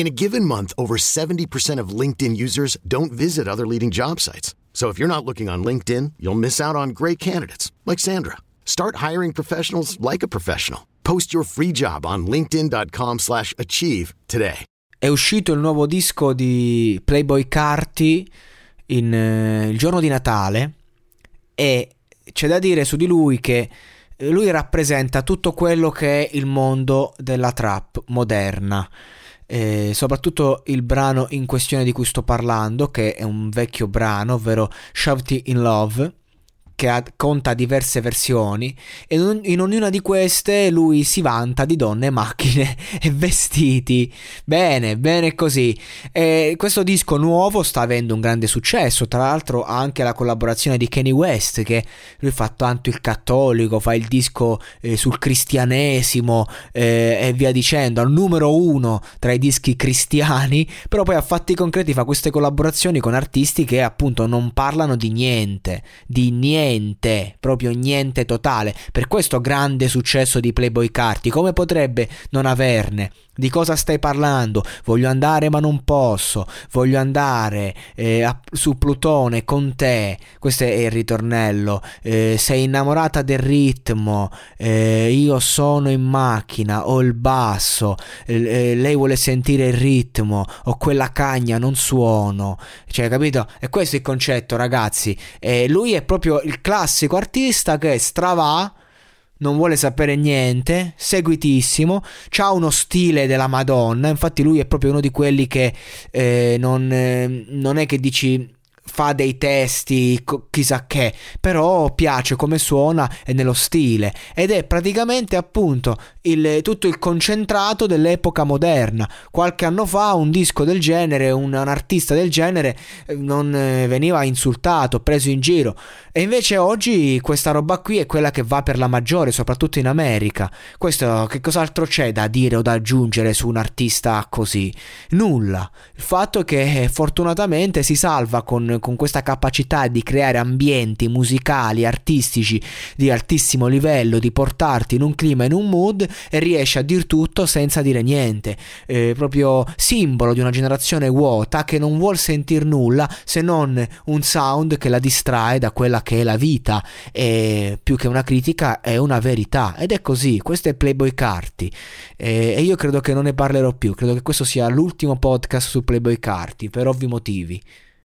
In a given month, over 70% of LinkedIn users don't visit other leading job sites. So if you're not looking on LinkedIn, you'll miss out on great candidates like Sandra. Start hiring professionals like a professional. Post your free job on linkedin.com/achieve today. È uscito il nuovo disco di Playboy Carti in, eh, il giorno di Natale e c'è da dire su di lui che lui rappresenta tutto quello che è il mondo della trap moderna. Eh, soprattutto il brano in questione di cui sto parlando, che è un vecchio brano, ovvero Shoved in Love, che ha, conta diverse versioni e in, ognuna di queste lui si vanta di donne, macchine e vestiti. Bene, bene così. E questo disco nuovo sta avendo un grande successo, tra l'altro ha anche la collaborazione di Kanye West che lui fa tanto il cattolico, fa il disco eh, sul cristianesimo eh, e via dicendo, al numero uno tra i dischi cristiani, però poi a fatti concreti fa queste collaborazioni con artisti che appunto non parlano di niente, di niente niente, proprio niente totale. Per questo grande successo di Playboy Carti, come potrebbe non averne? Di cosa stai parlando? Voglio andare ma non posso. Voglio andare eh, a, su Plutone con te. Questo è il ritornello. Eh, sei innamorata del ritmo. Eh, io sono in macchina. Ho il basso. Eh, lei vuole sentire il ritmo. Ho quella cagna, non suono. Cioè, capito? E questo è il concetto, ragazzi. lui è proprio il classico artista che stravà non vuole sapere niente, seguitissimo, ha uno stile della Madonna, infatti lui è proprio uno di quelli che eh, non, eh, non è che dici fa dei testi chissà che, però piace come suona e nello stile ed è praticamente appunto il, tutto il concentrato dell'epoca moderna. Qualche anno fa un disco del genere, un, un artista del genere eh, non eh, veniva insultato, preso in giro e invece oggi questa roba qui è quella che va per la maggiore, soprattutto in America. Questo che cos'altro c'è da dire o da aggiungere su un artista così? Nulla. Il fatto è che fortunatamente si salva con con questa capacità di creare ambienti musicali, artistici di altissimo livello, di portarti in un clima, in un mood e riesce a dir tutto senza dire niente. Eh, proprio simbolo di una generazione vuota che non vuol sentir nulla se non un sound che la distrae da quella che è la vita e più che una critica è una verità ed è così, questo è Playboy Carti e io credo che non ne parlerò più, credo che questo sia l'ultimo podcast su Playboy Carti per ovvi motivi.